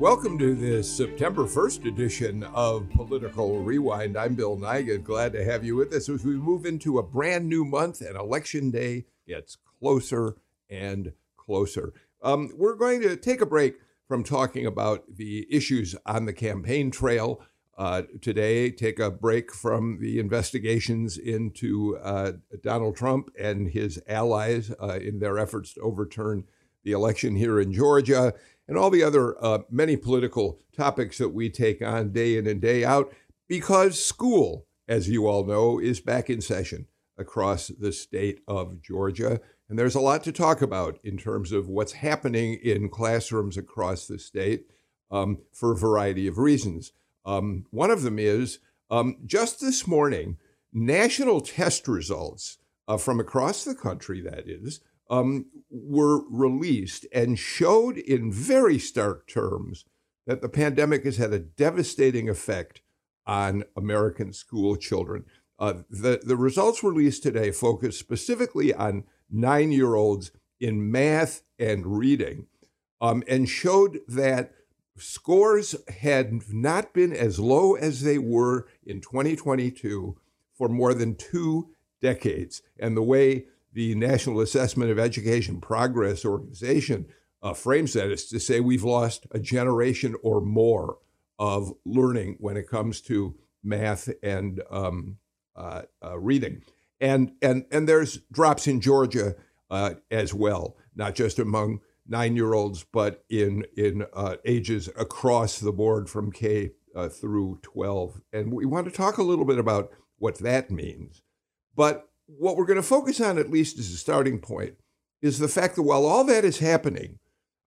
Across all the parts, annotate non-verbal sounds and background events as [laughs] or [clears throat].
Welcome to this September 1st edition of Political Rewind. I'm Bill Nigut. Glad to have you with us as we move into a brand new month and election day gets closer and closer. Um, we're going to take a break from talking about the issues on the campaign trail uh, today, take a break from the investigations into uh, Donald Trump and his allies uh, in their efforts to overturn the election here in Georgia and all the other uh, many political topics that we take on day in and day out because school, as you all know, is back in session across the state of Georgia. And there's a lot to talk about in terms of what's happening in classrooms across the state um, for a variety of reasons. Um, one of them is um, just this morning, national test results uh, from across the country, that is, um, were released and showed in very stark terms that the pandemic has had a devastating effect on American school children. Uh, the, the results released today focus specifically on nine year olds in math and reading um, and showed that scores had not been as low as they were in 2022 for more than two decades. And the way the National Assessment of Education Progress Organization uh, frames that is to say we've lost a generation or more of learning when it comes to math and um, uh, uh, reading. And, and, and there's drops in Georgia uh, as well, not just among nine year olds, but in, in uh, ages across the board from K uh, through 12. And we want to talk a little bit about what that means. But what we're going to focus on, at least as a starting point, is the fact that while all that is happening,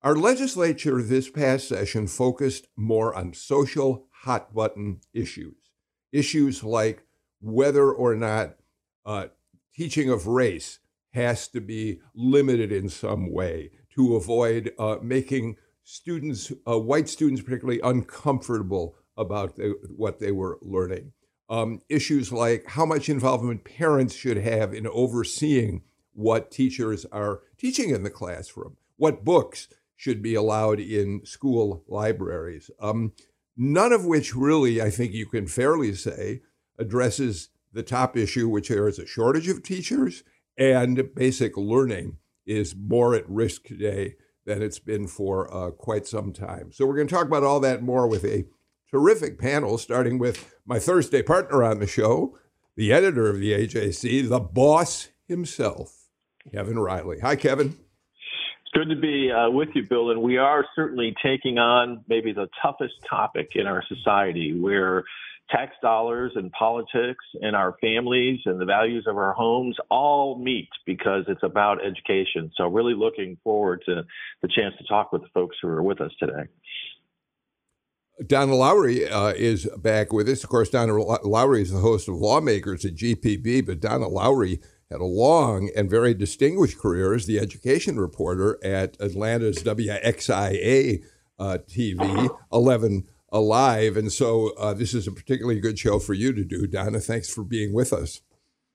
our legislature this past session focused more on social hot button issues. Issues like whether or not uh, teaching of race has to be limited in some way to avoid uh, making students, uh, white students particularly, uncomfortable about the, what they were learning um, issues like how much involvement parents should have in overseeing what teachers are teaching in the classroom, what books should be allowed in school libraries. Um, none of which really, I think you can fairly say, addresses the top issue, which there is a shortage of teachers and basic learning is more at risk today than it's been for uh, quite some time. So we're going to talk about all that more with a terrific panel, starting with my Thursday partner on the show, the editor of the AJC, the boss himself, Kevin Riley. Hi, Kevin. It's good to be uh, with you, Bill. And we are certainly taking on maybe the toughest topic in our society where tax dollars and politics and our families and the values of our homes all meet because it's about education. So, really looking forward to the chance to talk with the folks who are with us today. Donna Lowry uh, is back with us. Of course, Donna Lowry is the host of Lawmakers at GPB, but Donna Lowry had a long and very distinguished career as the education reporter at Atlanta's WXIA uh, TV, 11 Alive. And so uh, this is a particularly good show for you to do. Donna, thanks for being with us.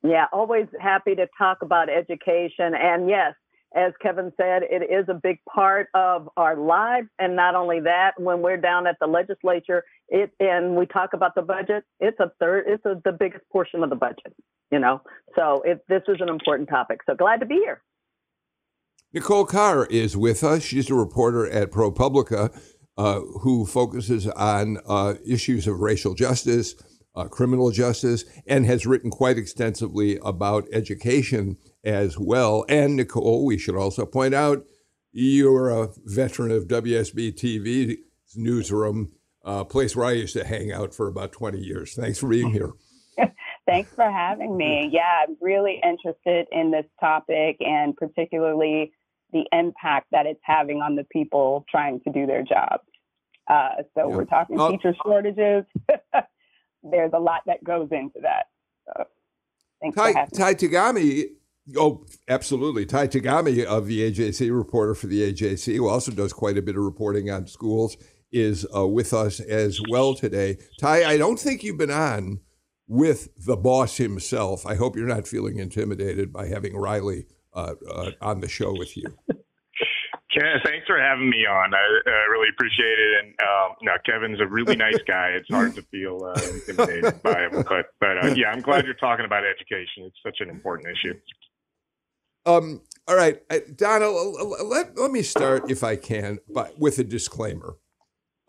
Yeah, always happy to talk about education. And yes, as Kevin said, it is a big part of our lives. And not only that, when we're down at the legislature, it and we talk about the budget, it's a third, it's a, the biggest portion of the budget, you know. So it, this is an important topic. So glad to be here. Nicole Carr is with us. She's a reporter at ProPublica uh, who focuses on uh, issues of racial justice, uh, criminal justice, and has written quite extensively about education as well. And Nicole, we should also point out, you're a veteran of WSB TV's newsroom, a place where I used to hang out for about 20 years. Thanks for being here. [laughs] Thanks for having me. Yeah, I'm really interested in this topic and particularly the impact that it's having on the people trying to do their jobs. Uh, so yeah. we're talking uh, teacher shortages. [laughs] There's a lot that goes into that. So thanks Ty, Ty Tagami, oh, absolutely. Ty Tagami of the AJC, reporter for the AJC, who also does quite a bit of reporting on schools, is uh, with us as well today. Ty, I don't think you've been on with the boss himself. I hope you're not feeling intimidated by having Riley uh, uh, on the show with you. [laughs] Ken, thanks for having me on. I uh, really appreciate it. And um, no, Kevin's a really nice guy. It's hard to feel uh, intimidated by him, but but uh, yeah, I'm glad you're talking about education. It's such an important issue. Um. All right, Donna. Let let me start, if I can, by, with a disclaimer.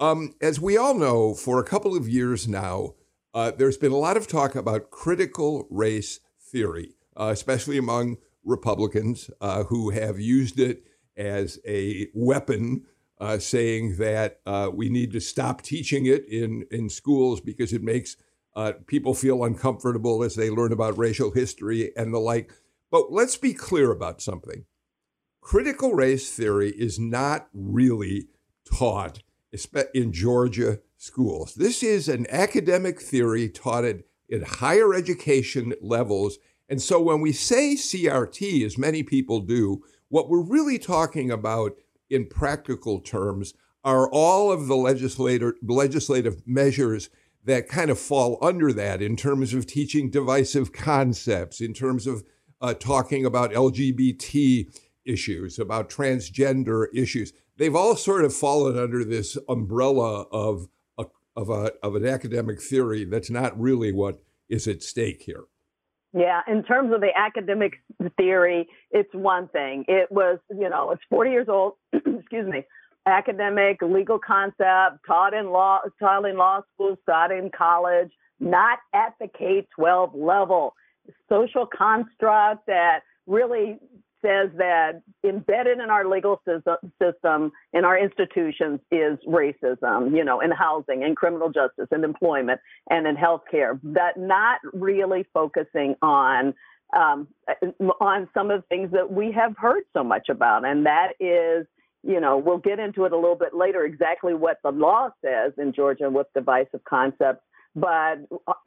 Um, as we all know, for a couple of years now, uh, there's been a lot of talk about critical race theory, uh, especially among Republicans uh, who have used it as a weapon, uh, saying that uh, we need to stop teaching it in, in schools because it makes uh, people feel uncomfortable as they learn about racial history and the like. But let's be clear about something critical race theory is not really taught in Georgia schools. This is an academic theory taught at, at higher education levels. And so when we say CRT, as many people do, what we're really talking about in practical terms are all of the legislator, legislative measures that kind of fall under that in terms of teaching divisive concepts, in terms of uh, talking about LGBT issues, about transgender issues. They've all sort of fallen under this umbrella of a, of a of an academic theory that's not really what is at stake here. Yeah, in terms of the academic theory, it's one thing. It was, you know, it's 40 years old. [clears throat] excuse me. Academic legal concept taught in law, taught in law schools, taught in college, not at the K-12 level. Social construct that really says that embedded in our legal system, in our institutions, is racism, you know, in housing, in criminal justice, in employment, and in healthcare. That not really focusing on um, on some of the things that we have heard so much about, and that is, you know, we'll get into it a little bit later exactly what the law says in Georgia with divisive concepts, but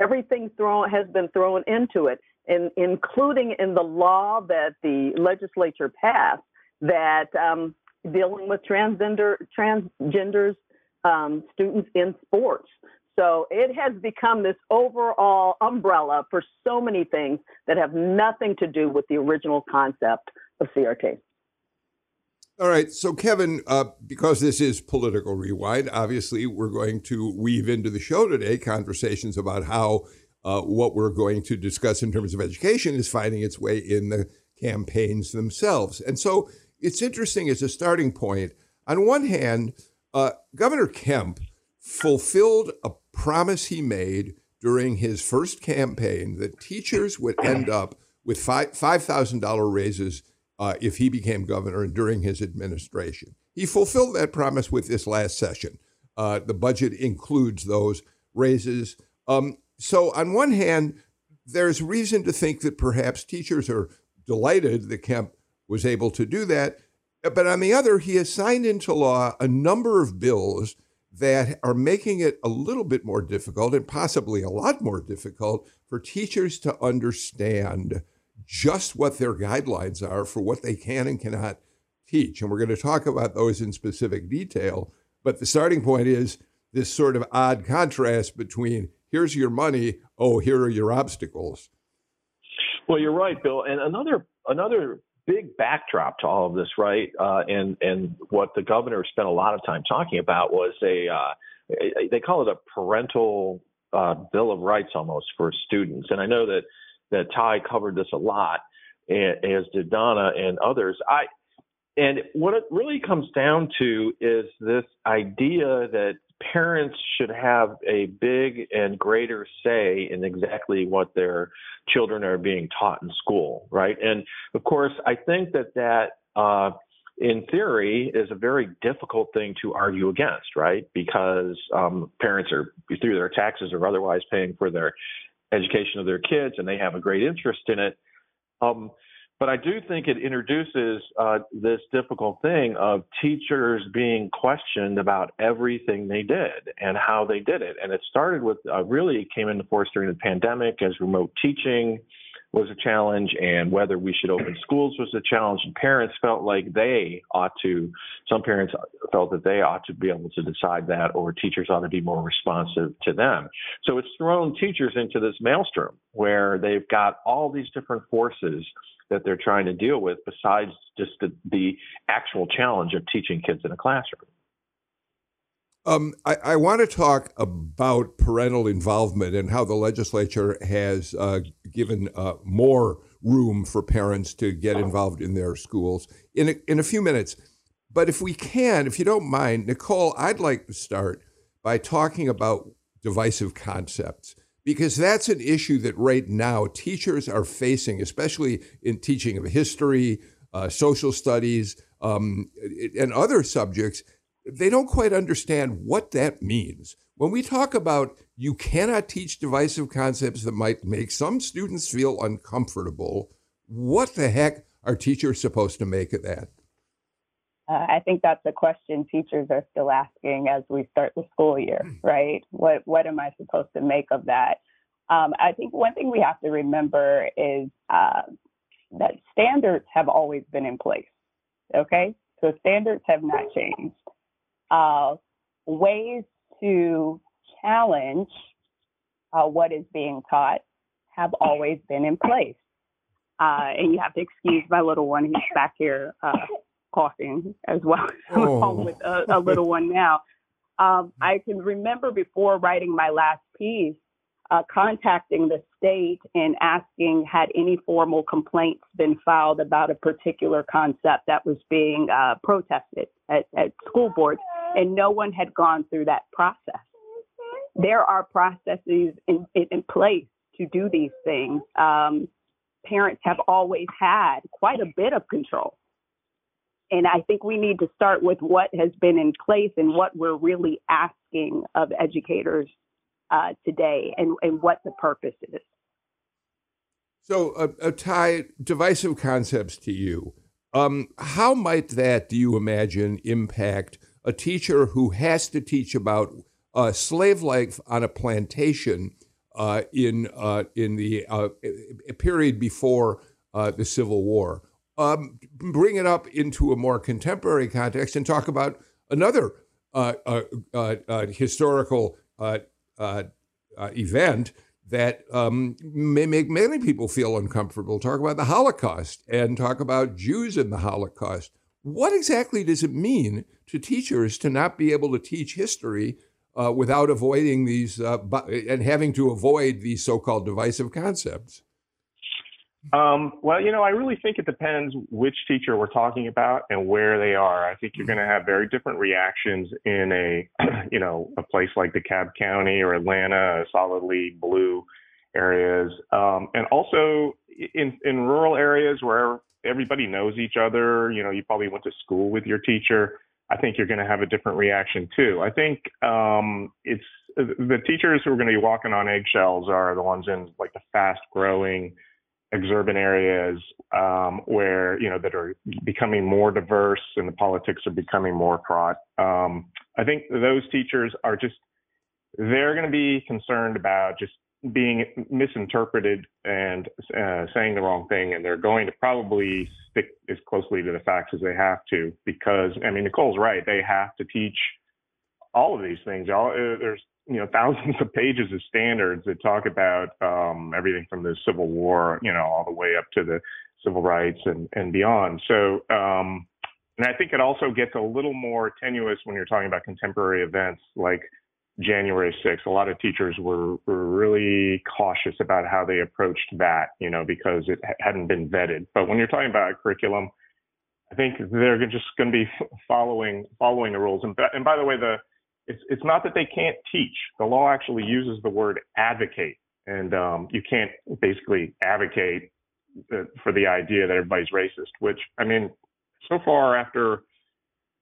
everything thrown has been thrown into it in, including in the law that the legislature passed that um, dealing with transgender transgenders um, students in sports. So it has become this overall umbrella for so many things that have nothing to do with the original concept of CRT. All right. So, Kevin, uh, because this is Political Rewind, obviously we're going to weave into the show today conversations about how uh, what we're going to discuss in terms of education is finding its way in the campaigns themselves. And so it's interesting as a starting point. On one hand, uh, Governor Kemp fulfilled a promise he made during his first campaign that teachers would end up with five $5,000 raises uh, if he became governor and during his administration. He fulfilled that promise with this last session. Uh, the budget includes those raises. Um, so, on one hand, there's reason to think that perhaps teachers are delighted that Kemp was able to do that. But on the other, he has signed into law a number of bills that are making it a little bit more difficult and possibly a lot more difficult for teachers to understand just what their guidelines are for what they can and cannot teach. And we're going to talk about those in specific detail. But the starting point is this sort of odd contrast between here's your money. Oh, here are your obstacles. Well, you're right, Bill. And another another big backdrop to all of this, right? Uh, and and what the governor spent a lot of time talking about was a uh, they call it a parental uh, bill of rights almost for students. And I know that that Ty covered this a lot, as did Donna and others. I and what it really comes down to is this idea that parents should have a big and greater say in exactly what their children are being taught in school, right? And of course, I think that that uh, in theory is a very difficult thing to argue against, right? Because um, parents are through their taxes or otherwise paying for their education of their kids, and they have a great interest in it. Um, But I do think it introduces uh, this difficult thing of teachers being questioned about everything they did and how they did it. And it started with uh, really came into force during the pandemic as remote teaching was a challenge and whether we should open schools was a challenge and parents felt like they ought to some parents felt that they ought to be able to decide that or teachers ought to be more responsive to them so it's thrown teachers into this maelstrom where they've got all these different forces that they're trying to deal with besides just the, the actual challenge of teaching kids in a classroom um, I, I, want to talk about parental involvement and how the legislature has uh, given uh, more room for parents to get involved in their schools in a, in a few minutes. But if we can, if you don't mind, Nicole, I'd like to start by talking about divisive concepts because that's an issue that right now teachers are facing, especially in teaching of history, uh, social studies, um, and other subjects they don't quite understand what that means. When we talk about you cannot teach divisive concepts that might make some students feel uncomfortable, what the heck are teachers supposed to make of that? Uh, I think that's a question teachers are still asking as we start the school year, hmm. right? What what am I supposed to make of that? Um, I think one thing we have to remember is uh, that standards have always been in place. Okay, so standards have not changed uh, ways to challenge uh, what is being taught have always been in place. Uh, and you have to excuse my little one. He's back here uh, coughing as well. [laughs] I'm oh. home with a, a, little one now. Um, [laughs] I can remember before writing my last piece, uh, contacting the state and asking had any formal complaints been filed about a particular concept that was being uh, protested at, at school boards and no one had gone through that process. There are processes in, in place to do these things. Um, parents have always had quite a bit of control. And I think we need to start with what has been in place and what we're really asking of educators uh, today and, and what the purpose is. So, uh, uh, Ty divisive concepts to you. Um, how might that, do you imagine, impact a teacher who has to teach about uh, slave life on a plantation uh, in uh, in the uh, period before uh, the Civil War. Um, bring it up into a more contemporary context and talk about another uh, historical event that um, may make many people feel uncomfortable. Talk about the Holocaust and talk about Jews in the Holocaust. What exactly does it mean to teachers to not be able to teach history uh, without avoiding these uh, and having to avoid these so-called divisive concepts? Um, well, you know, I really think it depends which teacher we're talking about and where they are. I think you're going to have very different reactions in a, [clears throat] you know, a place like DeKalb County or Atlanta, solidly blue areas, um, and also in in rural areas where everybody knows each other. You know, you probably went to school with your teacher. I think you're going to have a different reaction too. I think um, it's the teachers who are going to be walking on eggshells are the ones in like the fast growing exurban areas um, where you know that are becoming more diverse and the politics are becoming more fraught. Um, I think those teachers are just they're going to be concerned about just being misinterpreted and uh, saying the wrong thing, and they're going to probably stick as closely to the facts as they have to because I mean Nicole's right. They have to teach all of these things. All uh, there's you know thousands of pages of standards that talk about um, everything from the Civil War, you know, all the way up to the civil rights and and beyond. So. Um, and I think it also gets a little more tenuous when you're talking about contemporary events like January 6th, a lot of teachers were, were really cautious about how they approached that, you know, because it hadn't been vetted. But when you're talking about curriculum, I think they're just going to be following following the rules. And, and by the way, the it's it's not that they can't teach. The law actually uses the word advocate, and um, you can't basically advocate for the idea that everybody's racist. Which I mean, so far after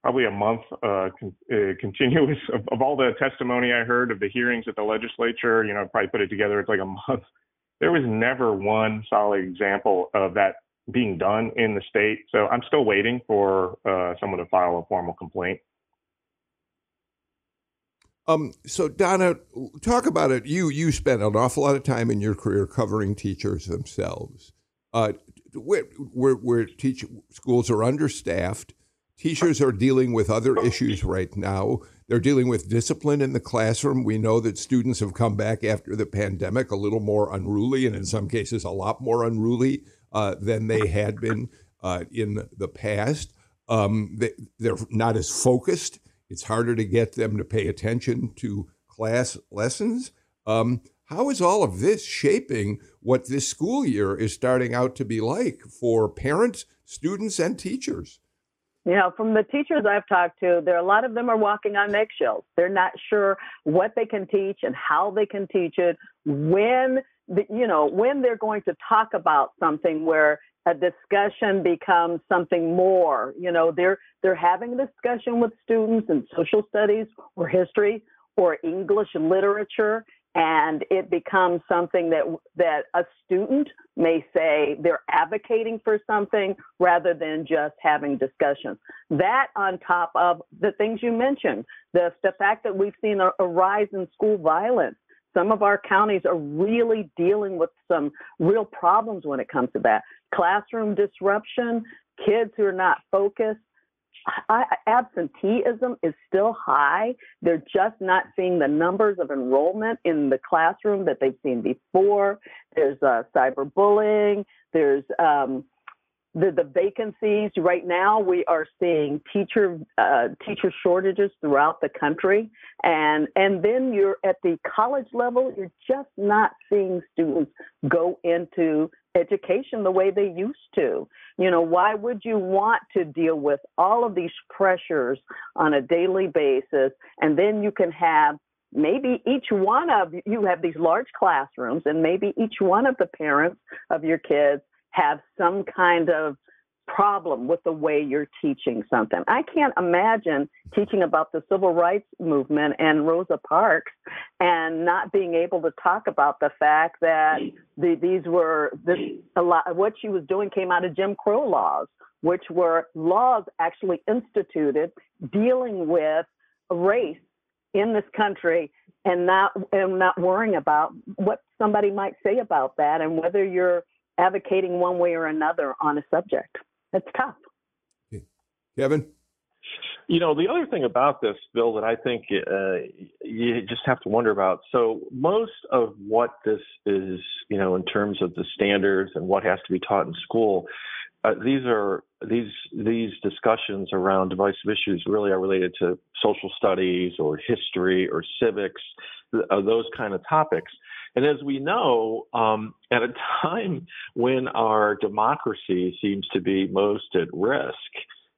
probably a month uh, con- uh, continuous of, of, all the testimony I heard of the hearings at the legislature. You know, probably put it together. It's like a month. There was never one solid example of that being done in the state. So I'm still waiting for uh, someone to file a formal complaint. Um, so Donna, talk about it. You you spent an awful lot of time in your career covering teachers themselves. Uh, where, where, where teach, schools are understaffed, teachers are dealing with other issues right now. They're dealing with discipline in the classroom. We know that students have come back after the pandemic a little more unruly, and in some cases, a lot more unruly uh, than they had been uh, in the past. Um, they, they're not as focused it's harder to get them to pay attention to class lessons. Um, how is all of this shaping what this school year is starting out to be like for parents, students, and teachers? You know, from the teachers I've talked to, there are a lot of them are walking on eggshells. They're not sure what they can teach and how they can teach it, when the, you know when they're going to talk about something where a discussion becomes something more. You know, they're they're having a discussion with students in social studies or history or English literature, and it becomes something that that a student may say they're advocating for something rather than just having discussions. That on top of the things you mentioned, the the fact that we've seen a, a rise in school violence. Some of our counties are really dealing with some real problems when it comes to that classroom disruption, kids who are not focused. I, absenteeism is still high. They're just not seeing the numbers of enrollment in the classroom that they've seen before. There's uh, cyberbullying. There's um, the, the vacancies right now we are seeing teacher uh, teacher shortages throughout the country. And and then you're at the college level you're just not seeing students go into education the way they used to. You know why would you want to deal with all of these pressures on a daily basis? And then you can have maybe each one of you have these large classrooms and maybe each one of the parents of your kids have some kind of problem with the way you're teaching something. I can't imagine teaching about the civil rights movement and Rosa Parks and not being able to talk about the fact that the, these were this a lot what she was doing came out of Jim Crow laws, which were laws actually instituted dealing with race in this country and not and not worrying about what somebody might say about that and whether you're advocating one way or another on a subject. It's tough. Kevin? You know, the other thing about this bill that I think uh, you just have to wonder about. So, most of what this is, you know, in terms of the standards and what has to be taught in school, uh, these are these these discussions around divisive issues really are related to social studies or history or civics, uh, those kind of topics. And as we know, um, at a time when our democracy seems to be most at risk,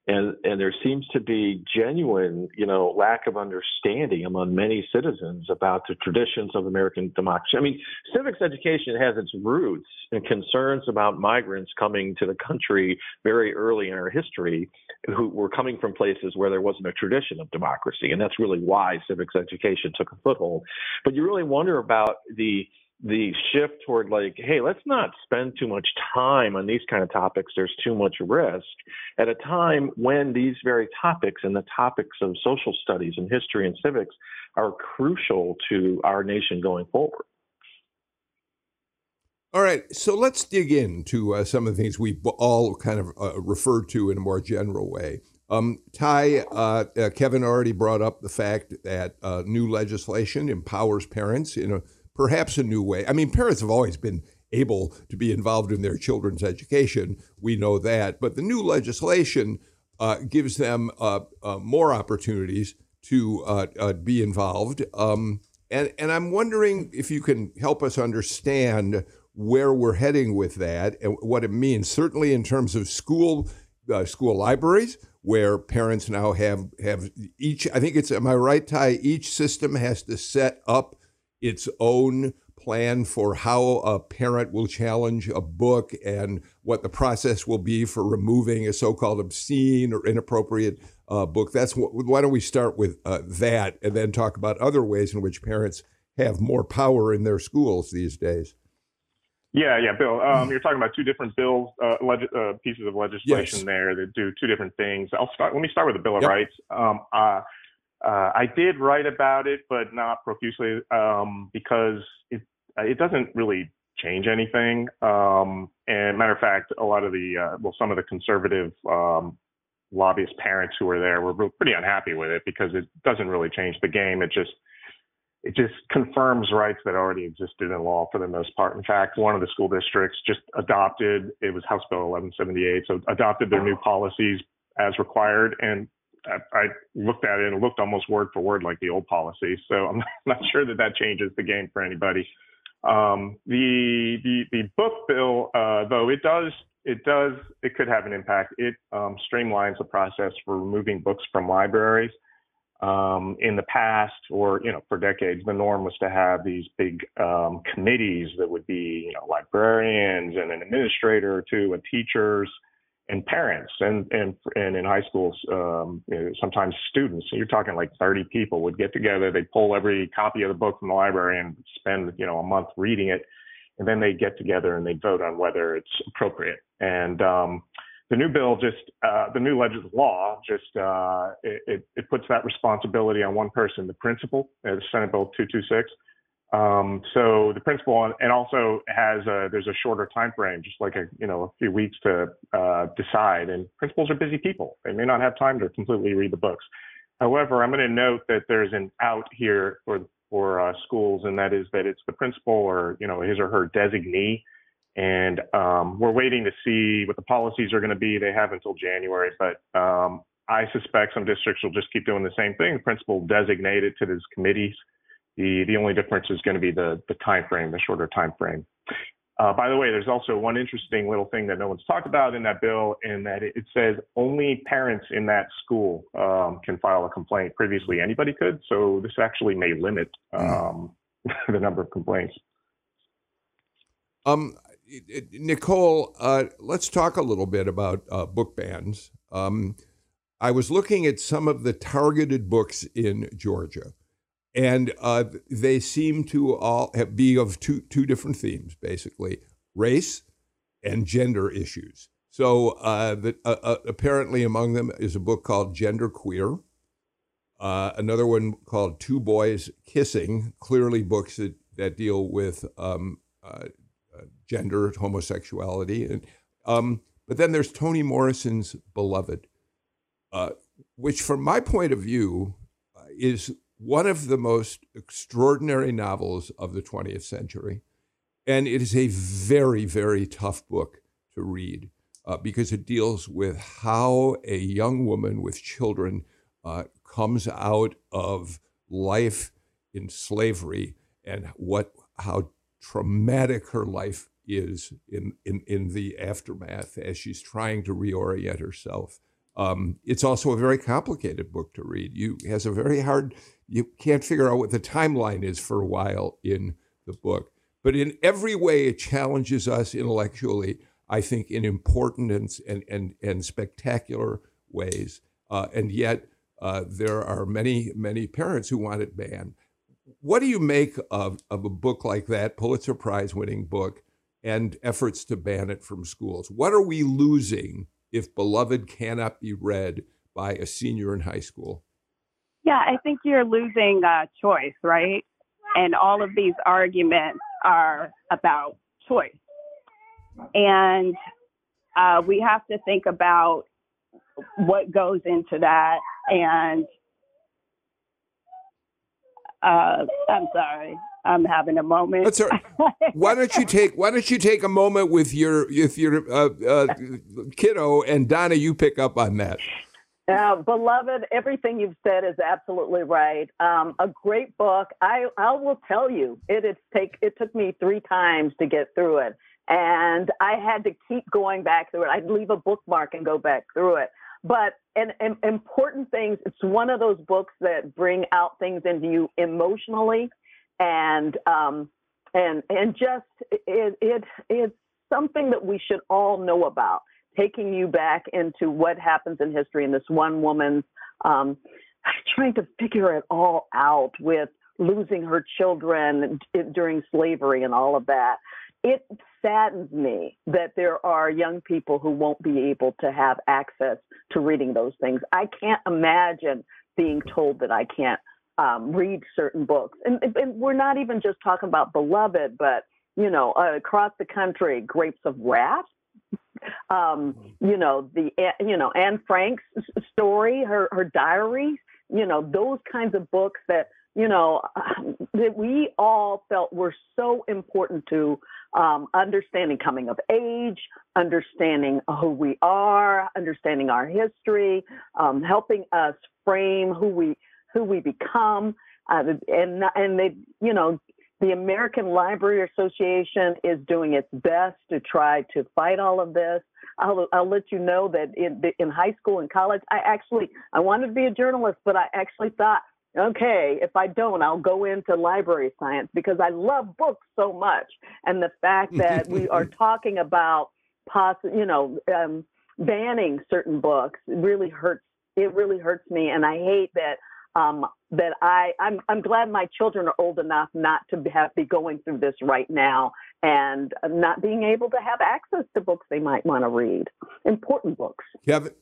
and and there seems to be genuine, you know, lack of understanding among many citizens about the traditions of American democracy. I mean, civics education has its roots in concerns about migrants coming to the country very early in our history, who were coming from places where there wasn't a tradition of democracy, and that's really why civics education took a foothold. But you really wonder about the the shift toward like, hey, let's not spend too much time on these kind of topics. There's too much risk at a time when these very topics and the topics of social studies and history and civics are crucial to our nation going forward. All right, so let's dig into uh, some of the things we all kind of uh, referred to in a more general way. Um, Ty, uh, uh Kevin already brought up the fact that uh, new legislation empowers parents in a perhaps a new way. I mean, parents have always been able to be involved in their children's education. We know that. But the new legislation uh, gives them uh, uh, more opportunities to uh, uh, be involved. Um, and, and I'm wondering if you can help us understand where we're heading with that and what it means, certainly in terms of school, uh, school libraries, where parents now have, have each, I think it's, am I right, Ty? Each system has to set up its own plan for how a parent will challenge a book and what the process will be for removing a so-called obscene or inappropriate uh, book. That's what, why don't we start with uh, that and then talk about other ways in which parents have more power in their schools these days. Yeah, yeah, Bill. Um, you're talking about two different bills, uh, leg- uh, pieces of legislation Yes. there that do two different things. I'll start. Let me start with the Bill of Yep. Rights. Um, uh, I did write about it, but not profusely um, because it uh, it doesn't really change anything. Um, and matter of fact, a lot of the uh, well, some of the conservative um, lobbyist parents who were there were pretty unhappy with it because it doesn't really change the game. It just it just confirms rights that already existed in law for the most part. In fact, one of the school districts just adopted, it was House Bill 1178, so adopted their new policies as required. And I, looked at it and it looked almost word for word like the old policy. So I'm [laughs] not sure that that changes the game for anybody. Um, the, the, the book bill, uh, though, it does, it does, it could have an impact. It um, streamlines the process for removing books from libraries um, in the past or you know for decades the norm was to have these big um, committees that would be you know librarians and an administrator or two and teachers and parents and and and in high schools um, you know, sometimes students you're talking like 30 people would get together they pull every copy of the book from the library and spend you know a month reading it and then they get together and they vote on whether it's appropriate and um, the new bill just uh, the new legislative law just uh, it, it, it puts that responsibility on one person, the principal, uh, Senate Bill 226. Um, so the principal and also has a, there's a shorter time frame, just like a you know a few weeks to uh, decide. And principals are busy people; they may not have time to completely read the books. However, I'm going to note that there's an out here for for uh, schools, and that is that it's the principal or you know his or her designee and um, we're waiting to see what the policies are going to be. They have until January, but um, I suspect some districts will just keep doing the same thing. The principal designated to these committees. The the only difference is going to be the the time frame, the shorter time frame. Uh, by the way, there's also one interesting little thing that no one's talked about in that bill, in that it, it says only parents in that school um, can file a complaint. Previously, anybody could, so this actually may limit um, [laughs] the number of complaints. Um, Nicole, uh, let's talk a little bit about uh, book bans. Um, I was looking at some of the targeted books in Georgia, and uh, they seem to all be of two two different themes, basically race and gender issues. So, uh, the, uh, uh, apparently, among them is a book called Gender Queer. Uh, another one called Two Boys Kissing, clearly books that, that deal with um, uh, gender, homosexuality. And, um, but then there's Toni Morrison's Beloved, which, from my point of view, is one of the most extraordinary novels of the 20th century. And it is a very, very tough book to read uh, because it deals with how a young woman with children uh, comes out of life in slavery and what how traumatic her life is in, in, in the aftermath as she's trying to reorient herself. Um, it's also a very complicated book to read. You has a very hard. You can't figure out what the timeline is for a while in the book, but in every way it challenges us intellectually. I think in important and and and, and spectacular ways, uh, and yet uh, there are many many parents who want it banned what do you make of, of a book like that, Pulitzer Prize winning book, and efforts to ban it from schools? What are we losing if Beloved cannot be read by a senior in high school? Yeah, I think you're losing uh, choice, right? And all of these arguments are about choice. And uh, we have to think about what goes into that and uh, I'm sorry. I'm having a moment. That's all right. Why don't you take Why don't you take a moment with your with your uh, uh, kiddo and Donna? You pick up on that. Uh, beloved, everything you've said is absolutely right. Um, a great book. I I will tell you, it it take it took me three times to get through it, and I had to keep going back through it. I'd leave a bookmark and go back through it. But and, and important things. It's one of those books that bring out things into you emotionally, and um, and and just it, it it's something that we should all know about. Taking you back into what happens in history and this one woman's um, [laughs] trying to figure it all out with losing her children during slavery and all of that. it saddens me that there are young people who won't be able to have access to reading those things. I can't imagine being told that I can't um, read certain books. And, and, we're not even just talking about Beloved, but, you know, uh, across the country, Grapes of Wrath. Um, you know the you know Anne Frank's story, her her diary. You know those kinds of books that you know, that we all felt were so important to um, understanding coming of age, understanding who we are, understanding our history, um, helping us frame who we who we become, uh, and and they, you know, the American Library Association is doing its best to try to fight all of this. I'll, I'll let you know that in, in high school and college, I actually I wanted to be a journalist, but I actually thought okay, if I don't, I'll go into library science because I love books so much. And the fact that we are [laughs] talking about, poss- you know, um, banning certain books really hurts. It really hurts me, and I hate that. Um, that I, I'm, I'm glad my children are old enough not to have be going through this right now and not being able to have access to books they might want to read, important books. Kevin,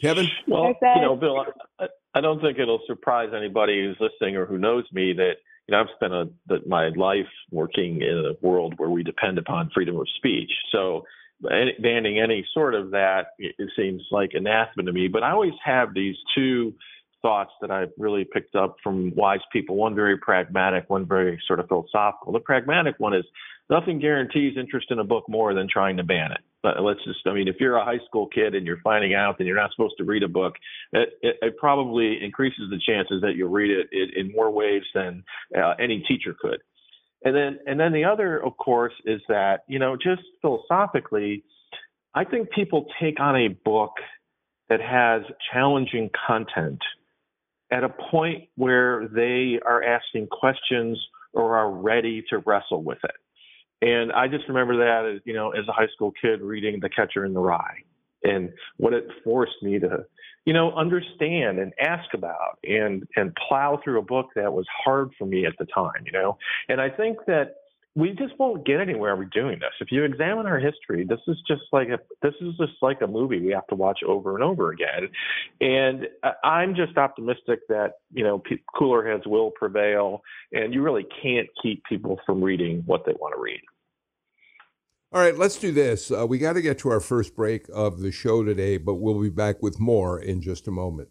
Kevin. Well, you know, Bill, I, I don't think it'll surprise anybody who's listening or who knows me that you know I've spent a, the, my life working in a world where we depend upon freedom of speech. So any, banning any sort of that it, it seems like anathema to me. But I always have these two thoughts that I've really picked up from wise people. One very pragmatic, one very sort of philosophical. The pragmatic one is nothing guarantees interest in a book more than trying to ban it. But let's just, I mean, if you're a high school kid and you're finding out that you're not supposed to read a book, it, it, it probably increases the chances that you'll read it in, in more ways than uh, any teacher could. And then, and then the other, of course, is that you know, just philosophically, I think people take on a book that has challenging content at a point where they are asking questions or are ready to wrestle with it. And I just remember that as, you know, as a high school kid reading The Catcher in the Rye and what it forced me to, you know, understand and ask about and and plow through a book that was hard for me at the time, you know. And I think that we just won't get anywhere We're doing this. If you examine our history, this is just like a this is just like a movie we have to watch over and over again. And I'm just optimistic that you know cooler heads will prevail, and you really can't keep people from reading what they want to read. All right, let's do this. Uh, we got to get to our first break of the show today, but we'll be back with more in just a moment.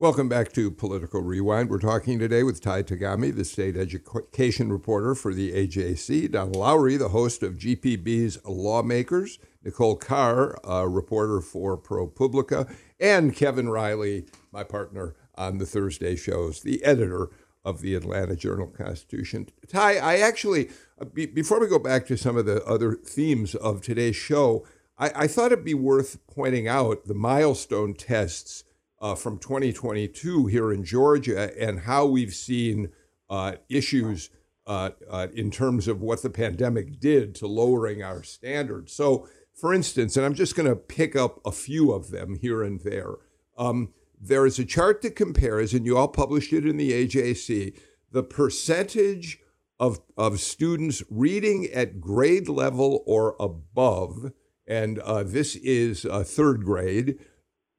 Welcome back to Political Rewind. We're talking today with Ty Tagami, the state education reporter for the AJC, Don Lowry, the host of GPB's Lawmakers, Nicole Carr, a reporter for ProPublica, and Kevin Riley, my partner on the Thursday shows, the editor of the Atlanta Journal Constitution. Ty, I actually, uh, before we go back to some of the other themes of today's show, I, I thought it'd be worth pointing out the milestone tests uh, from 2022 here in Georgia and how we've seen uh, issues uh, uh, in terms of what the pandemic did to lowering our standards. So, for instance, and I'm just going to pick up a few of them here and there. Um, there is a chart that compares, and you all published it in the AJC, the percentage of, of students reading at grade level or above, and uh, this is uh, third grade,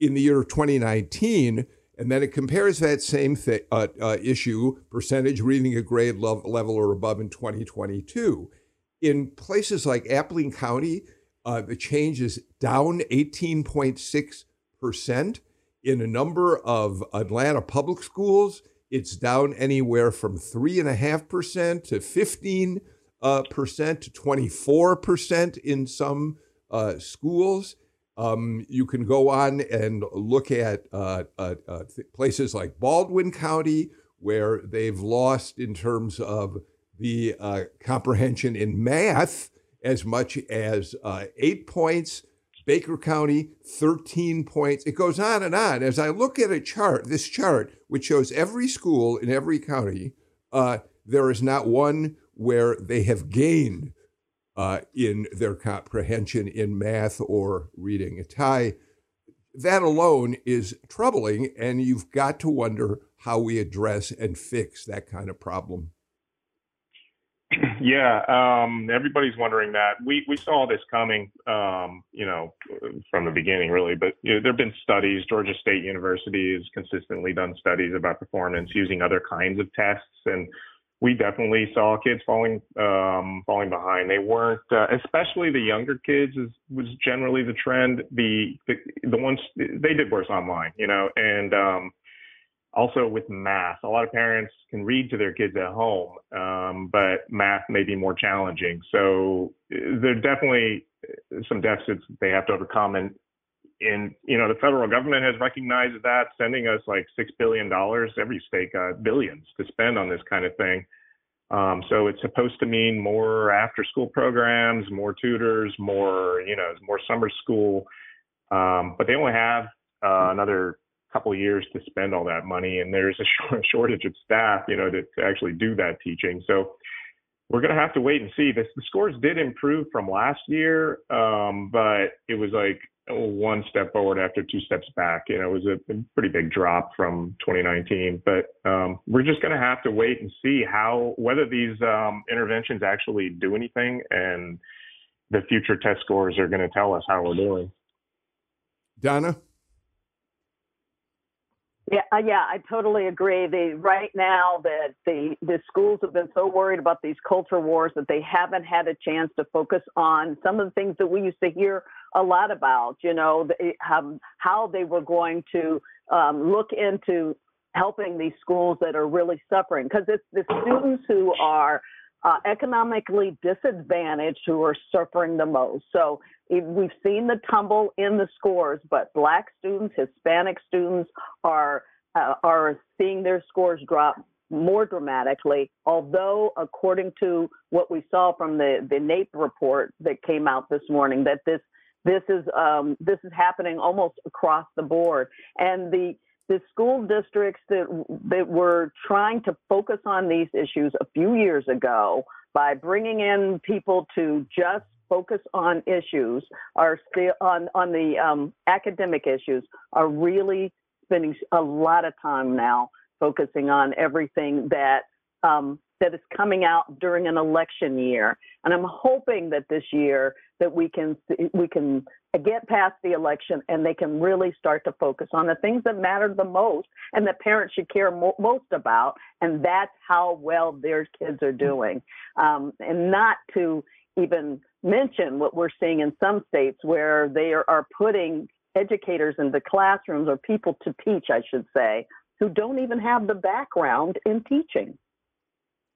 in the year 2019, and then it compares that same th- uh, uh, issue, percentage reading a grade level or above in 2022. In places like Appling County, uh, the change is down 18.6%. In a number of Atlanta public schools, it's down anywhere from 3.5% to 15 uh, percent to 24% in some uh, schools. Um, you can go on and look at uh, uh, uh, places like Baldwin County, where they've lost in terms of the uh, comprehension in math as much as uh, eight points. Baker County, 13 points. It goes on and on. As I look at a chart, this chart, which shows every school in every county, uh, there is not one where they have gained uh, in their comprehension in math or reading. Ty, that alone is troubling, and you've got to wonder how we address and fix that kind of problem. Yeah, um, everybody's wondering that. We we saw this coming, um, you know, from the beginning, really. But you know, there have been studies. Georgia State University has consistently done studies about performance using other kinds of tests, and we definitely saw kids falling um, falling behind. They weren't, uh, especially the younger kids, is, was generally the trend. The, the the ones they did worse online, you know, and um, also with math. A lot of parents can read to their kids at home, um, but math may be more challenging. So there are definitely some deficits they have to overcome, and and you know the federal government has recognized that, sending us like six billion dollars. Every state got billions to spend on this kind of thing. Um, so it's supposed to mean more after-school programs, more tutors, more you know more summer school. Um, but they only have uh, another couple years to spend all that money, and there's a [laughs] shortage of staff, you know, to, to actually do that teaching. So we're going to have to wait and see. The, the scores did improve from last year, um, but it was like one step forward after two steps back. You know, it was a, pretty big drop from 2019. But um, we're just going to have to wait and see how whether these um, interventions actually do anything, and the future test scores are going to tell us how we're doing. Donna. Yeah, uh, yeah, I totally agree. The right now that the the schools have been so worried about these culture wars that they haven't had a chance to focus on some of the things that we used to hear a lot about. You know, the, um, how they were going to um, look into helping these schools that are really suffering because it's the students who are uh, economically disadvantaged who are suffering the most. So we've seen the tumble in the scores, but Black students, Hispanic students are uh, are seeing their scores drop more dramatically. Although, according to what we saw from the the NAEP report that came out this morning, that this this is um, this is happening almost across the board, and the the school districts that that were trying to focus on these issues a few years ago by bringing in people to just focus on issues are still on on the um, academic issues are really spending a lot of time now focusing on everything that um, that is coming out during an election year. And I'm hoping that this year that we can we can get past the election and they can really start to focus on the things that matter the most and that parents should care mo- most about, and that's how well their kids are doing, um, and not to even mention what we're seeing in some states where they are, are putting educators into classrooms or people to teach, I should say, who don't even have the background in teaching.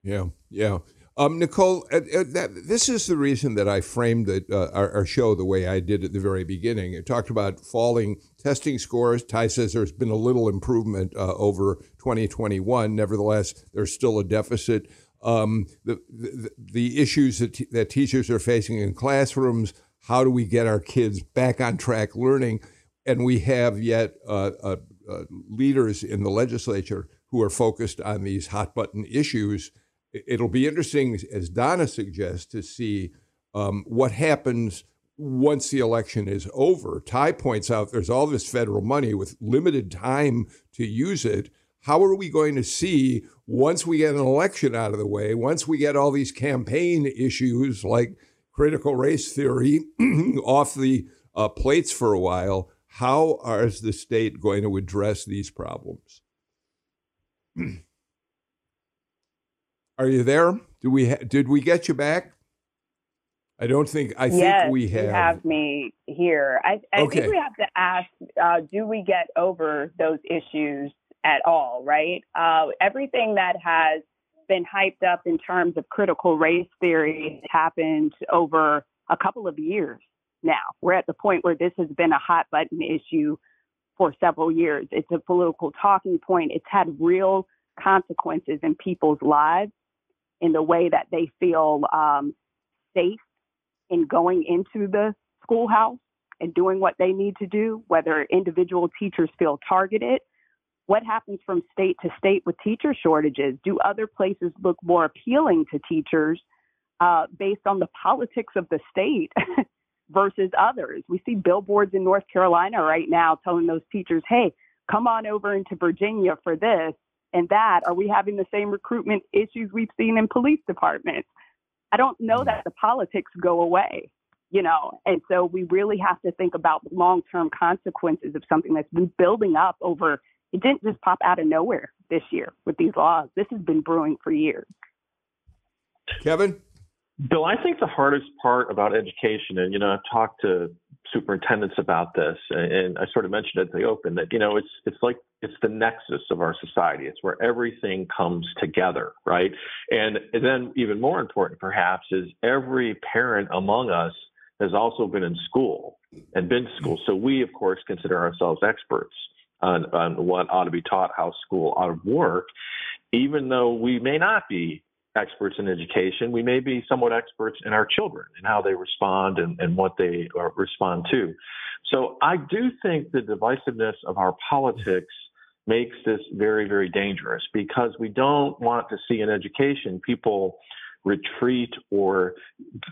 Yeah, yeah. Um, Nicole, uh, uh, that, this is the reason that I framed uh, our, our, show the way I did at the very beginning. It talked about falling testing scores. Ty says there's been a little improvement uh, over 2021. Nevertheless, there's still a deficit. Um, the, the, the issues that, t- that teachers are facing in classrooms. How do we get our kids back on track learning? And we have yet uh, uh, leaders in the legislature who are focused on these hot button issues it'll be interesting, as Donna suggests, to see um, what happens once the election is over. Ty points out there's all this federal money with limited time to use it. How are we going to see once we get an election out of the way, once we get all these campaign issues like critical race theory [clears throat] off the uh, plates for a while? How is the state going to address these problems? [clears throat] Are you there? Do we ha- did we get you back? I don't think. I yes, think we have. You have me here. I, I okay. think we have to ask: uh, Do we get over those issues at all? Right? Uh, everything that has been hyped up in terms of critical race theory happened over a couple of years. now. We're at the point where this has been a hot button issue for several years. It's a political talking point. It's had real consequences in people's lives in the way that they feel um, safe in going into the schoolhouse and doing what they need to do, whether individual teachers feel targeted. What happens from state to state with teacher shortages? Do other places look more appealing to teachers uh, based on the politics of the state [laughs] versus others? We see billboards in North Carolina right now telling those teachers, hey, come on over into Virginia for this and that. Are we having the same recruitment issues we've seen in police departments? I don't know that the politics go away you know and so we really have to think about the long-term consequences of something that's been building up over it didn't just pop out of nowhere this year with these laws this has been brewing for years kevin bill i think the hardest part about education and you know i've talked to superintendents about this and i sort of mentioned at the open that you know it's it's like it's the nexus of our society it's where everything comes together right and, and then even more important perhaps is every parent among us has also been in school and been to school. So we, of course, consider ourselves experts on, on what ought to be taught, how school ought to work, even though we may not be experts in education. We may be somewhat experts in our children and how they respond and, and what they respond to. So I do think the divisiveness of our politics makes this very, very dangerous because we don't want to see in education people retreat or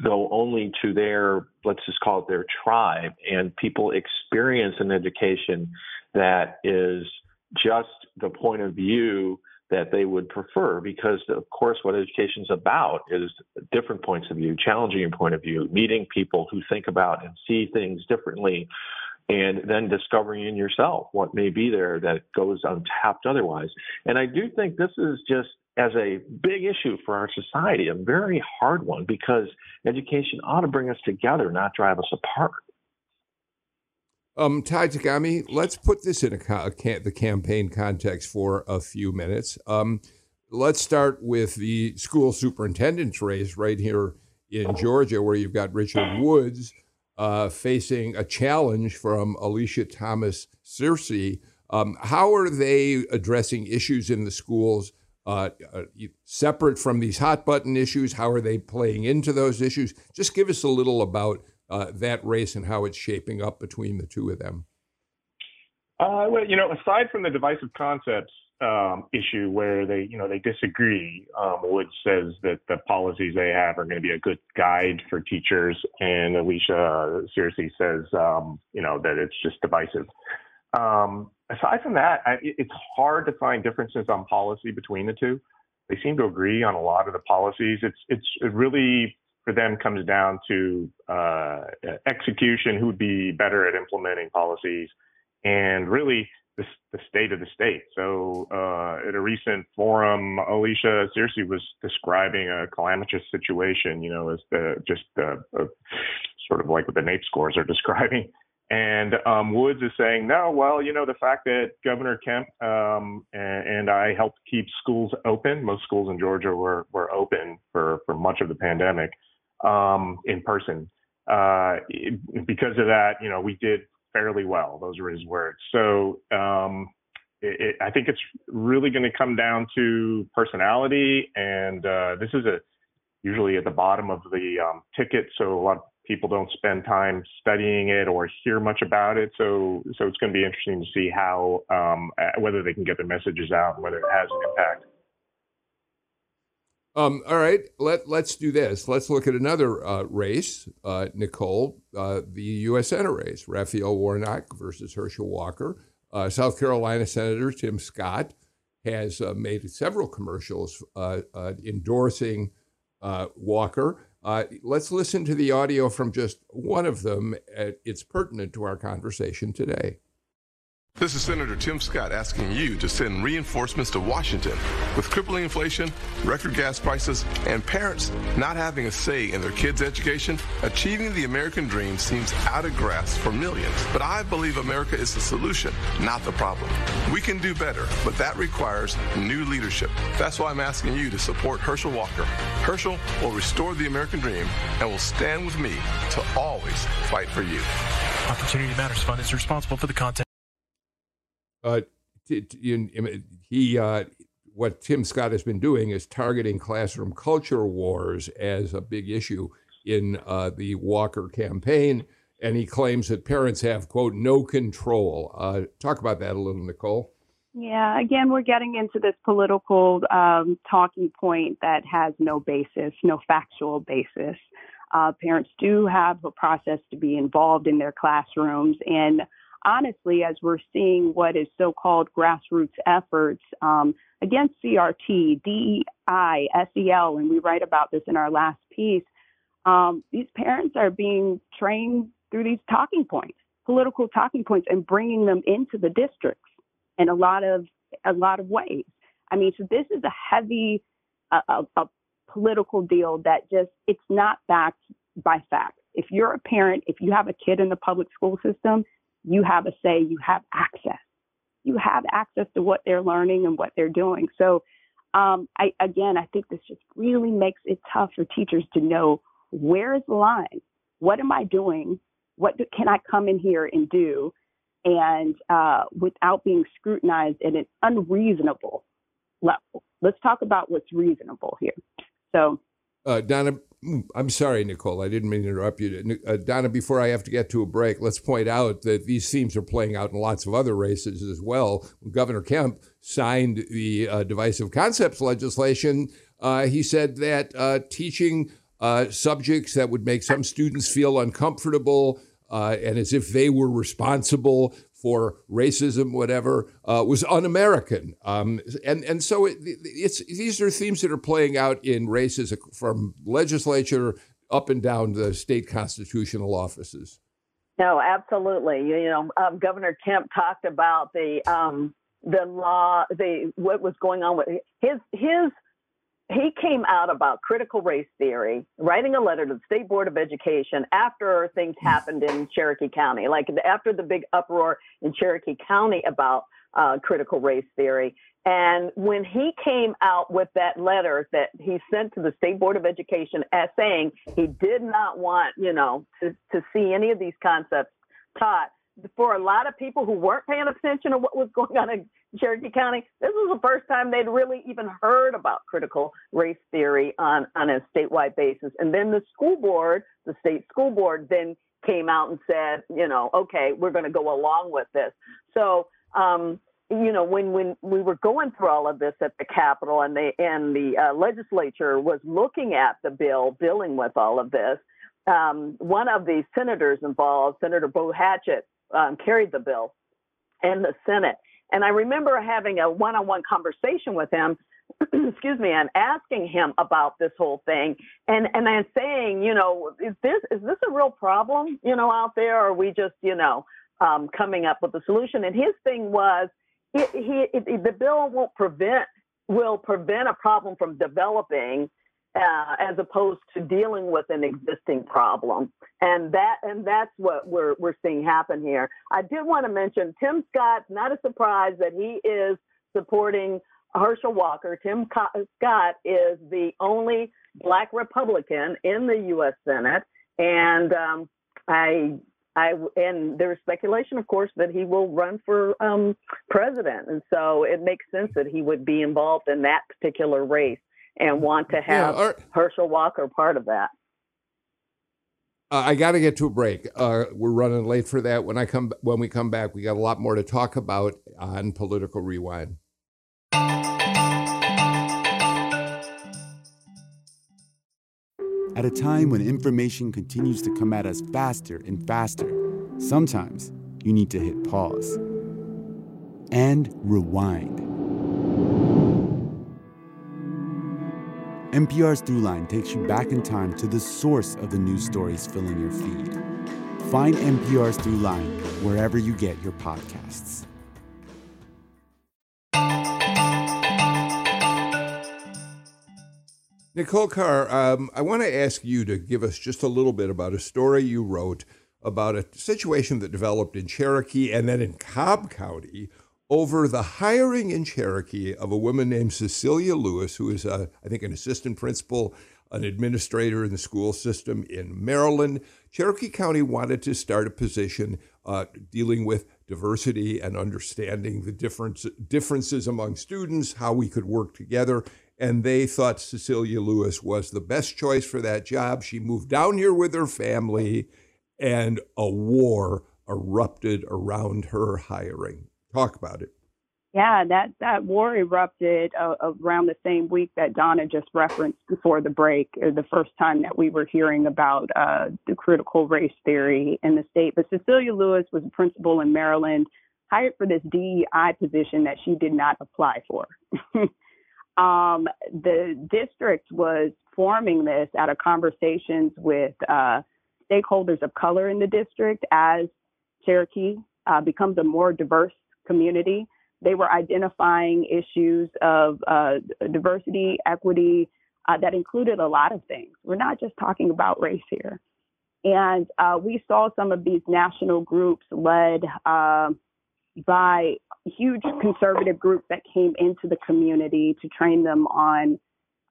go only to their, let's just call it their tribe, and people experience an education that is just the point of view that they would prefer because of course what education is about is different points of view challenging point of view meeting people who think about and see things differently and then discovering in yourself what may be there that goes untapped otherwise and i do think this is just as a big issue for our society, a very hard one, because education ought to bring us together, not drive us apart. Um, Ty Tagami, let's put this in a, a the campaign context for a few minutes. Um, let's start with the school superintendent's race right here in Georgia, where you've got Richard Woods uh, facing a challenge from Alisha Thomas Searcy. Um, how are they addressing issues in the schools? uh, uh, separate from these hot button issues? How are they playing into those issues? Just give us a little about uh, that race and how it's shaping up between the two of them. Uh, well, you know, aside from the divisive concepts um, issue where they, you know, they disagree, um, Woods says that the policies they have are going to be a good guide for teachers, and Alisha Searcy says, um, you know, that it's just divisive. Um, aside from that, I, it's hard to find differences on policy between the two. They seem to agree on a lot of the policies. It's it's it really for them comes down to uh, execution, who would be better at implementing policies, and really the, the state of the state. So uh, at a recent forum, Alisha Searcy was describing a calamitous situation, you know, as the just the, uh, sort of like what the NAEP scores are [laughs] describing. And um, Woods is saying, no, well, you know, the fact that Governor Kemp um, and, and, I helped keep schools open, most schools in Georgia were, were open for, for much of the pandemic um, in person. Uh, because of that, you know, we did fairly well. Those were his words. So um, it, it, I think it's really going to come down to personality. And uh, this is a usually at the bottom of the um, ticket. So a lot of people don't spend time studying it or hear much about it. So, so it's going to be interesting to see how um, uh, whether they can get their messages out, whether it has an impact. Um, all right, let let's do this. Let's look at another uh, race, uh, Nicole, uh, the U.S. Senate race: Raphael Warnock versus Herschel Walker. Uh, South Carolina Senator Tim Scott has uh, made several commercials endorsing Walker. Uh, let's listen to the audio from just one of them. It's pertinent to our conversation today. This is Senator Tim Scott asking you to send reinforcements to Washington. With crippling inflation, record gas prices, and parents not having a say in their kids' education, achieving the American dream seems out of grasp for millions. But I believe America is the solution, not the problem. We can do better, but that requires new leadership. That's why I'm asking you to support Herschel Walker. Herschel will restore the American dream and will stand with me to always fight for you. Opportunity Matters Fund is responsible for the content. Uh, t- t- he, uh, what Tim Scott has been doing is targeting classroom culture wars as a big issue in uh, the Walker campaign, and he claims that parents have quote no control. Uh, talk about that a little, Nicole. Yeah, again, we're getting into this political um, talking point that has no basis, no factual basis. Uh, parents do have a process to be involved in their classrooms, and honestly, as we're seeing what is so called grassroots efforts um, against CRT, DEI, SEL, and we write about this in our last piece, um, these parents are being trained through these talking points, political talking points, and bringing them into the districts in a lot of a lot of ways. I mean, so this is a heavy, a, a, a political deal that just it's not backed by facts. If you're a parent, if you have a kid in the public school system, you have a say, you have access. You have access to what they're learning and what they're doing. So, um, I, again, I think this just really makes it tough for teachers to know where is the line? What am I doing? What do, can I come in here and do? And uh, without being scrutinized at an unreasonable level. Let's talk about what's reasonable here. So, uh, Donna, I'm sorry, Nicole. I didn't mean to interrupt you. Uh, Donna, before I have to get to a break, let's point out that these themes are playing out in lots of other races as well. When Governor Kemp signed the uh, divisive concepts legislation, uh, he said that uh, teaching uh, subjects that would make some students feel uncomfortable uh, and as if they were responsible for racism, whatever, uh, was un-American. Um, and and so it, it's these are themes that are playing out in races from legislature up and down the state constitutional offices. No, absolutely. You know, um, Governor Kemp talked about the um, the law, the what was going on with his his he came out about critical race theory, writing a letter to the State Board of Education after things happened in Cherokee County, like after the big uproar in Cherokee County about uh, critical race theory. And when he came out with that letter that he sent to the State Board of Education as saying he did not want, you know, to, to see any of these concepts taught, for a lot of people who weren't paying attention to what was going on in Cherokee County, this was the first time they'd really even heard about critical race theory on, on a statewide basis. And then the school board, the state school board, then came out and said, you know, okay, we're going to go along with this. So, um, you know, when when we were going through all of this at the Capitol and the and the uh, legislature was looking at the bill dealing with all of this, um, one of the senators involved, Senator Bo Hatchett, um, carried the bill in the Senate. And I remember having a one on one conversation with him, [clears throat] excuse me, and asking him about this whole thing. And, and I'm saying, you know, is this, is this a real problem, you know, out there? Or are we just, you know, um, coming up with a solution? And his thing was, it, he, it, the bill won't prevent, will prevent a problem from developing uh, as opposed to dealing with an existing problem. And that and that's what we're we're seeing happen here. I did want to mention Tim Scott. Not a surprise that he is supporting Herschel Walker. Tim Scott is the only Black Republican in the U.S. Senate, and um, I. I and there's speculation, of course, that he will run for um, president, and so it makes sense that he would be involved in that particular race and want to have yeah, Herschel Walker part of that. Uh, I got to get to a break. Uh, we're running late for that. When I come, when we come back, we got a lot more to talk about on Political Rewind. At a time when information continues to come at us faster and faster, sometimes you need to hit pause and rewind NPR's Throughline takes you back in time to the source of the news stories filling your feed. Find NPR's Throughline wherever you get your podcasts. Nicole Carr, um, I want to ask you to give us just a little bit about a story you wrote about a situation that developed in Cherokee and then in Cobb County over the hiring in Cherokee of a woman named Cecilia Lewis, who is, a, I think, an assistant principal, an administrator in the school system in Maryland. Cherokee County wanted to start a position uh, dealing with diversity and understanding the difference, differences among students, how we could work together. And they thought Cecilia Lewis was the best choice for that job. She moved down here with her family, and a war erupted around her hiring. Talk about it. Yeah, that, that war erupted uh, around the same week that Donna just referenced before the break, uh, the first time that we were hearing about uh, the critical race theory in the state. But Cecilia Lewis was a principal in Maryland, hired for this DEI position that she did not apply for. [laughs] um, the district was forming this out of conversations with uh, stakeholders of color in the district as Cherokee uh, becomes a more diverse community. They were identifying issues of uh, diversity, equity, uh, that included a lot of things. We're not just talking about race here. And uh, we saw some of these national groups led um, by huge conservative groups that came into the community to train them on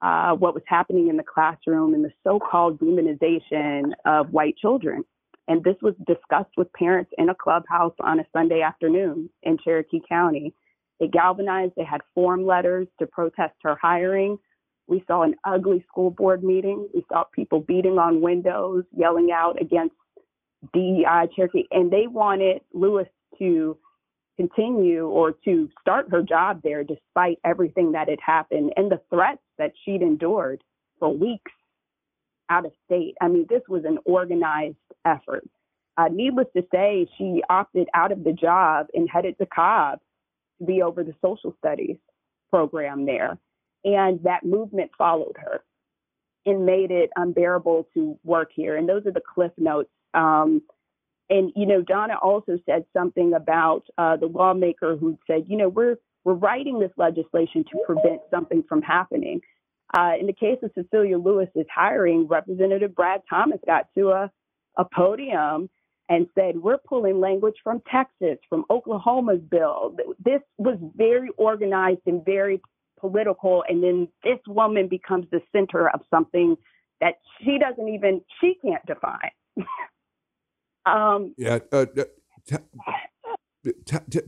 uh, what was happening in the classroom and the so called demonization of white children. And this was discussed with parents in a clubhouse on a Sunday afternoon in Cherokee County. They galvanized, they had form letters to protest her hiring. We saw an ugly school board meeting. We saw people beating on windows, yelling out against DEI Cherokee, and they wanted Lewis to continue or to start her job there despite everything that had happened and the threats that she'd endured for weeks out of state. I mean, this was an organized effort. Uh, needless to say, she opted out of the job and headed to Cobb to be over the social studies program there. And that movement followed her and made it unbearable to work here. And those are the cliff notes. Um, and you know, Donna also said something about uh, the lawmaker who said, you know, we're we're writing this legislation to prevent something from happening. Uh, in the case of Cecilia Lewis's hiring, Representative Brad Thomas got to a, a podium and said, We're pulling language from Texas, from Oklahoma's bill. This was very organized and very political. And then this woman becomes the center of something that she doesn't even, she can't define. [laughs] um, yeah. Uh, uh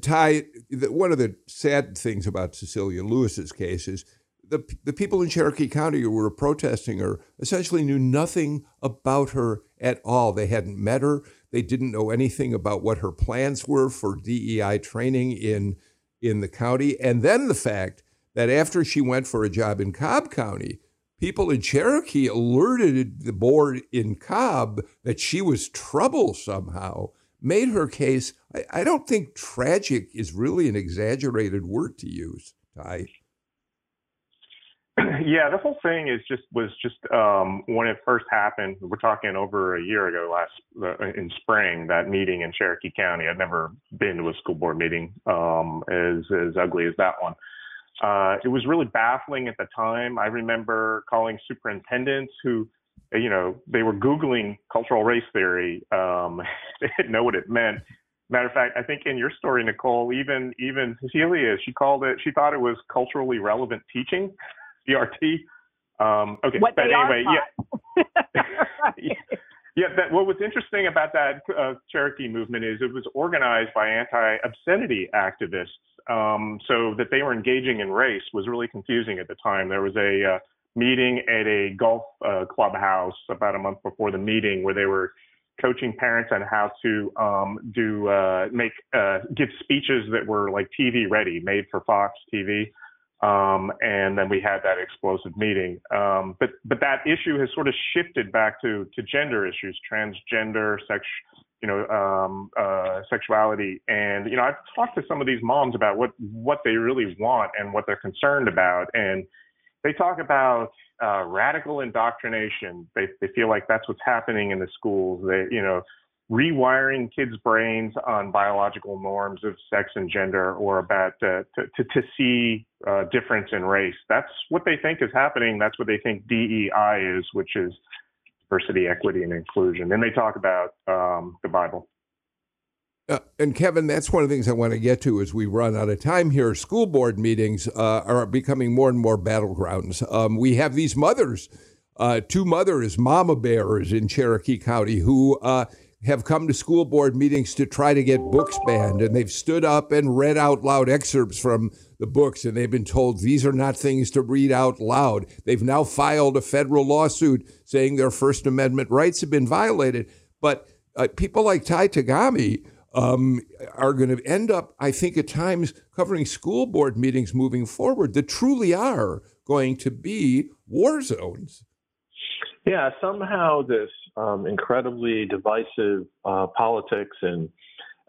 Ty, one of the sad things about Cecilia Lewis's case is the, the people in Cherokee County who were protesting her essentially knew nothing about her at all. They hadn't met her. They didn't know anything about what her plans were for DEI training in, in the county. And then the fact that after she went for a job in Cobb County, people in Cherokee alerted the board in Cobb that she was trouble somehow, made her case. I, I don't think tragic is really an exaggerated word to use, Ty. [clears throat] yeah, the whole thing is just was just um, when it first happened. We're talking over a year ago, last uh, in spring. That meeting in Cherokee County. I'd never been to a school board meeting um, as as ugly as that one. Uh, it was really baffling at the time. I remember calling superintendents who, you know, they were googling cultural race theory. Um, [laughs] they didn't know what it meant. Matter of fact, I think in your story, Nicole, even even Cecilia, she called it. She thought it was culturally relevant teaching. CRT. Um, okay, what but anyway, yeah. [laughs] yeah. Yeah, that, what was interesting about that uh, Cherokee movement is it was organized by anti-obscenity activists. Um, so that they were engaging in race was really confusing at the time. There was a uh, meeting at a golf uh, clubhouse about a month before the meeting where they were coaching parents on how to um, do uh, make uh, give speeches that were like TV ready, made for Fox TV. Um, and then we had that explosive meeting. Um, but but that issue has sort of shifted back to to gender issues, transgender, sex, you know, um, uh, sexuality. And you know, I've talked to some of these moms about what what they really want and what they're concerned about, and they talk about uh, radical indoctrination. They they feel like that's what's happening in the schools. They you know rewiring kids' brains on biological norms of sex and gender or about uh, to, to, to, see uh, difference in race. That's what they think is happening. That's what they think DEI is, which is diversity, equity, and inclusion. And they talk about um, the Bible. Uh, and Kevin, that's one of the things I want to get to as we run out of time here. School board meetings uh, are becoming more and more battlegrounds. Um, we have these mothers, uh, two mothers, mama bears in Cherokee County, who uh, have come to school board meetings to try to get books banned. And they've stood up and read out loud excerpts from the books, and they've been told these are not things to read out loud. They've now filed a federal lawsuit saying their First Amendment rights have been violated. But uh, people like Ty Tagami, um, are going to end up, I think, at times covering school board meetings moving forward that truly are going to be war zones. Yeah, somehow this um, incredibly divisive uh, politics and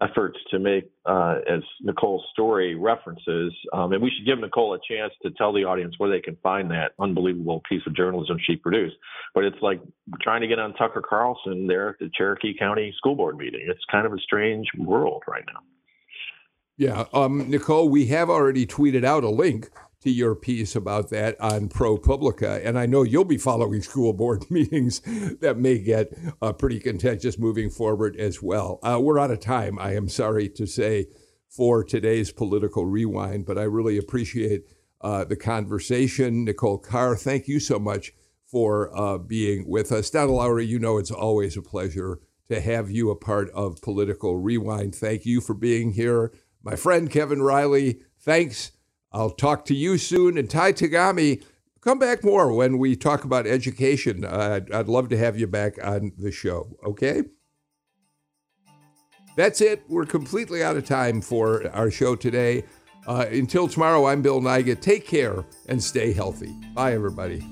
efforts to make, uh, as Nicole's story references, um, and we should give Nicole a chance to tell the audience where they can find that unbelievable piece of journalism she produced. But it's like trying to get on Tucker Carlson there at the Cherokee County School Board meeting. It's kind of a strange world right now. Yeah, um, Nicole, we have already tweeted out a link to your piece about that on ProPublica. And I know you'll be following school board [laughs] meetings that may get uh, pretty contentious moving forward as well. Uh, we're out of time, I am sorry to say, for today's political rewind, but I really appreciate uh, the conversation. Nicole Carr, thank you so much for uh, being with us. Donna Lowry, you know it's always a pleasure to have you a part of Political Rewind. Thank you for being here. My friend Kevin Riley, thanks I'll talk to you soon. And Ty Tagami, come back more when we talk about education. Uh, I'd love to have you back on the show. Okay? That's it. We're completely out of time for our show today. Uh, until tomorrow, I'm Bill Nigut. Take care and stay healthy. Bye, everybody.